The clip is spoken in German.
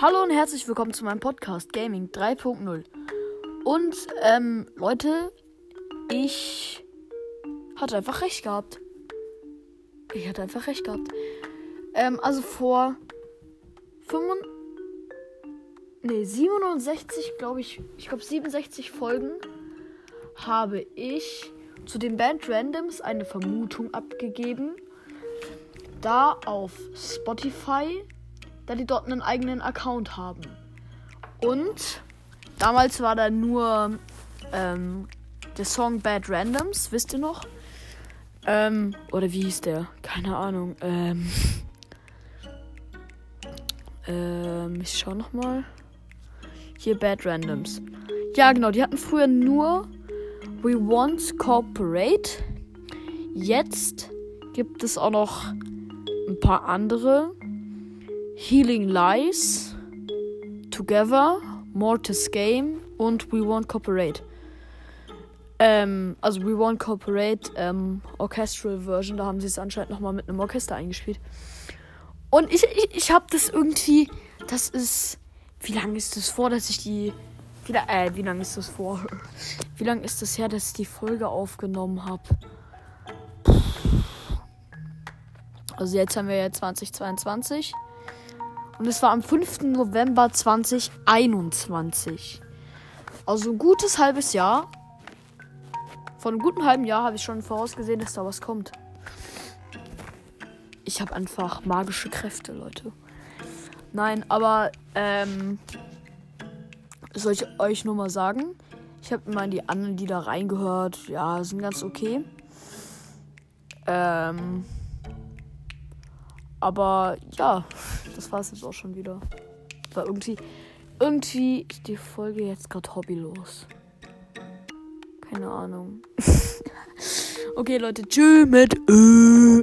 Hallo und herzlich willkommen zu meinem Podcast Gaming 3.0. Und, ähm, Leute, ich hatte einfach recht gehabt. Ich hatte einfach recht gehabt. Ähm, also vor 5, nee, 67, glaube ich, ich glaube 67 Folgen habe ich zu den Band Randoms eine Vermutung abgegeben. Da auf Spotify da die dort einen eigenen Account haben. Und damals war da nur ähm, der Song Bad Randoms, wisst ihr noch? Ähm, oder wie hieß der? Keine Ahnung. Ähm, ähm, ich schau noch mal. Hier Bad Randoms. Ja, genau, die hatten früher nur We Want Corporate. Jetzt gibt es auch noch ein paar andere. Healing Lies, Together, Mortis Game und We Won't Cooperate. Ähm, also We Won't Cooperate, ähm, Orchestral Version, da haben sie es anscheinend nochmal mit einem Orchester eingespielt. Und ich, ich, ich habe das irgendwie, das ist, wie lange ist das vor, dass ich die, wie, äh, wie lange ist das vor? Wie lange ist das her, dass ich die Folge aufgenommen habe? Also jetzt haben wir ja 2022. Und es war am 5. November 2021. Also ein gutes halbes Jahr. Von einem guten halben Jahr habe ich schon vorausgesehen, dass da was kommt. Ich habe einfach magische Kräfte, Leute. Nein, aber ähm, soll ich euch nur mal sagen? Ich habe mal die anderen Lieder reingehört. Ja, sind ganz okay. Ähm, aber ja, das war es jetzt auch schon wieder. War irgendwie, irgendwie ist die Folge jetzt gerade hobbylos. Keine Ahnung. okay, Leute, tschüss mit Ö.